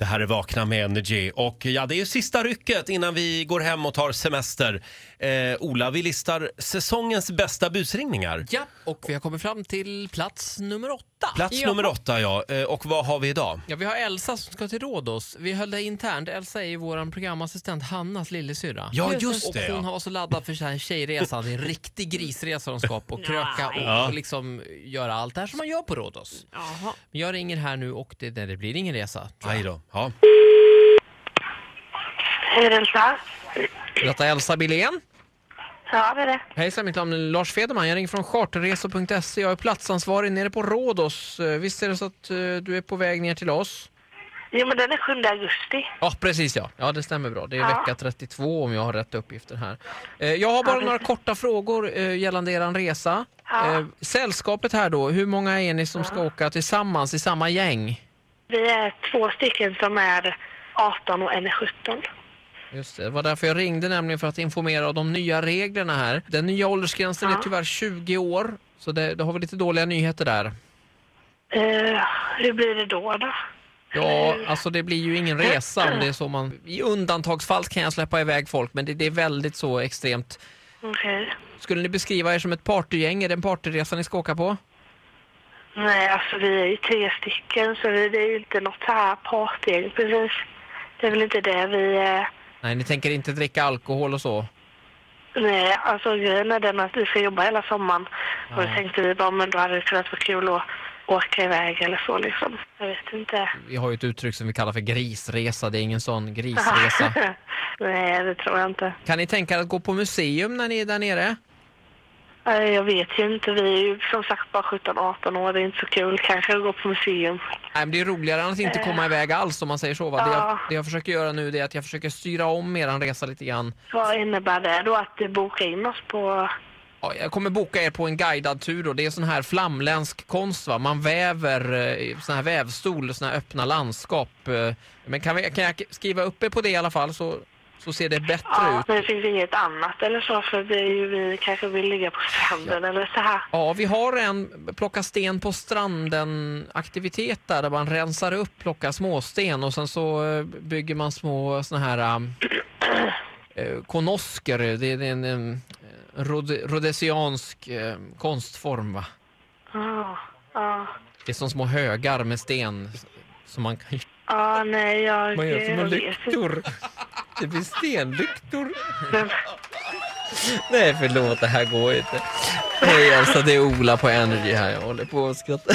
Det här är Vakna med Energy och ja, det är ju sista rycket innan vi går hem och tar semester. Eh, Ola, vi listar säsongens bästa busringningar. Ja, och vi har kommit fram till plats nummer åtta. Plats ja. nummer åtta, ja. Eh, och vad har vi idag? Ja, vi har Elsa som ska till Rhodos. Vi höll det internt. Elsa är ju vår programassistent Hannas lillasyrra. Ja, just det. Och hon Ja. var så laddad för så här tjejresan. Det är en riktig grisresa de ska på. Och kröka och, Ja. och liksom göra allt det här som man gör på Rhodos. Jaha. Men jag ringer här nu och det, nej, det blir ingen resa. tror jag. Aj då. Ja. Hej Elsa. Detta är Elsa Billén. Ja, det är det. Hejsan, mitt namn är Lars Federman. Jag ringer från charterresor.se. Jag är platsansvarig nere på Rhodos. Eh, Visst är det så att eh, du är på väg ner till oss? Jo, men den är 7 augusti. Ja, precis ja. Ja, det stämmer bra. Det är Ja. vecka 32 om jag har rätt uppgifter här. Eh, Jag har bara Ja, några korta frågor gällande er resa. Ja. Sällskapet här då, hur många är ni som ska åka tillsammans i samma gäng? Vi är två stycken som är 18 och en är 17. Just det, det var därför jag ringde nämligen för att informera om de nya reglerna här. Den nya åldersgränsen Ja. är tyvärr 20 år, så det, det har vi lite dåliga nyheter där. Eh, hur blir det då då? Ja, alltså det blir ju ingen resa om det är så man... I undantagsfall kan jag släppa iväg folk, men det, det är väldigt så extremt. Okej. Skulle ni beskriva er som ett partygäng? Är det en partyresa ni ska åka på? Nej, alltså vi är ju tre stycken så vi, det är ju inte något så här partygäng precis. Det är väl inte det vi... Eh, Nej, ni tänker inte dricka alkohol och så? nej, alltså grejen är den att vi ska jobba hela sommaren. Och då Ja. tänkte vi bara, men då hade det kunnat vara kul att åka iväg eller så liksom. Jag vet inte. Vi har ju ett uttryck som vi kallar för grisresa. Det är ingen sån grisresa. nej, det tror jag inte. Kan ni tänka er att gå på museum när ni är där nere? Eh, Jag vet ju inte. Vi är ju som sagt bara 17-18 år. Det är inte så kul kanske att gå på museum. Nej, men det är roligare än att inte komma iväg alls om man säger så. Va? Det, jag, Ja. det jag försöker göra nu är att jag försöker styra om eran resa lite grann. Vad innebär det då att du bokar in oss på... Ja, jag kommer boka er på en guidad tur och det är sån här flamländsk konst va. Man väver eh, sån här vävstol, såna här öppna landskap. eh. Men kan, vi, kan jag skriva upp er på det i alla fall så, så ser det bättre Ja, ut. men det finns inget annat eller så för det är ju, vi kanske vill ligga på stranden eller så här. Ja, vi har en plocka sten på stranden aktivitet där, där man rensar upp, plockar småsten och sen så eh, bygger man små såna här eh, konosker. Det är en, en rhod, rhodesiansk eh, konstform va? Ja, ja. Det är som små högar med sten som man kan Ja, nej, jag, man gör jag vet inte. lyktor. Det blir stenlyktor. Nej förlåt, det här går inte. Hej Elsa, det är Ola på Energy här. Jag håller på att skratta.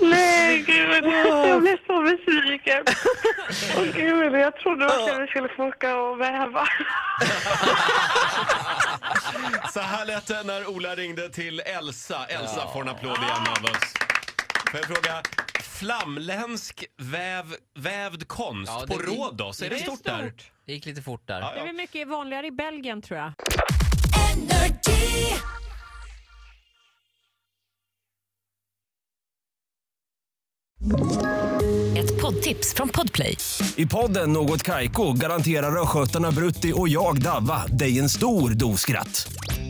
nej, gud, jag blir så besviken. Åh gud, jag trodde verkligen vi skulle få åka och väva. Så här lät det när Ola ringde till Elsa. Elsa får en applåd igen av oss. Får jag fråga, flamländsk väv, vävd konst Ja, på det- Rhodos, är det, det är stort där? stort. Det gick lite fort där. Ja, Det är väl mycket vanligare i Belgien tror jag. Ett poddtips från Podplay. I podden Något Kaiko garanterar östgötarna Brutti och jag, Davva, dig en stor dos skratt.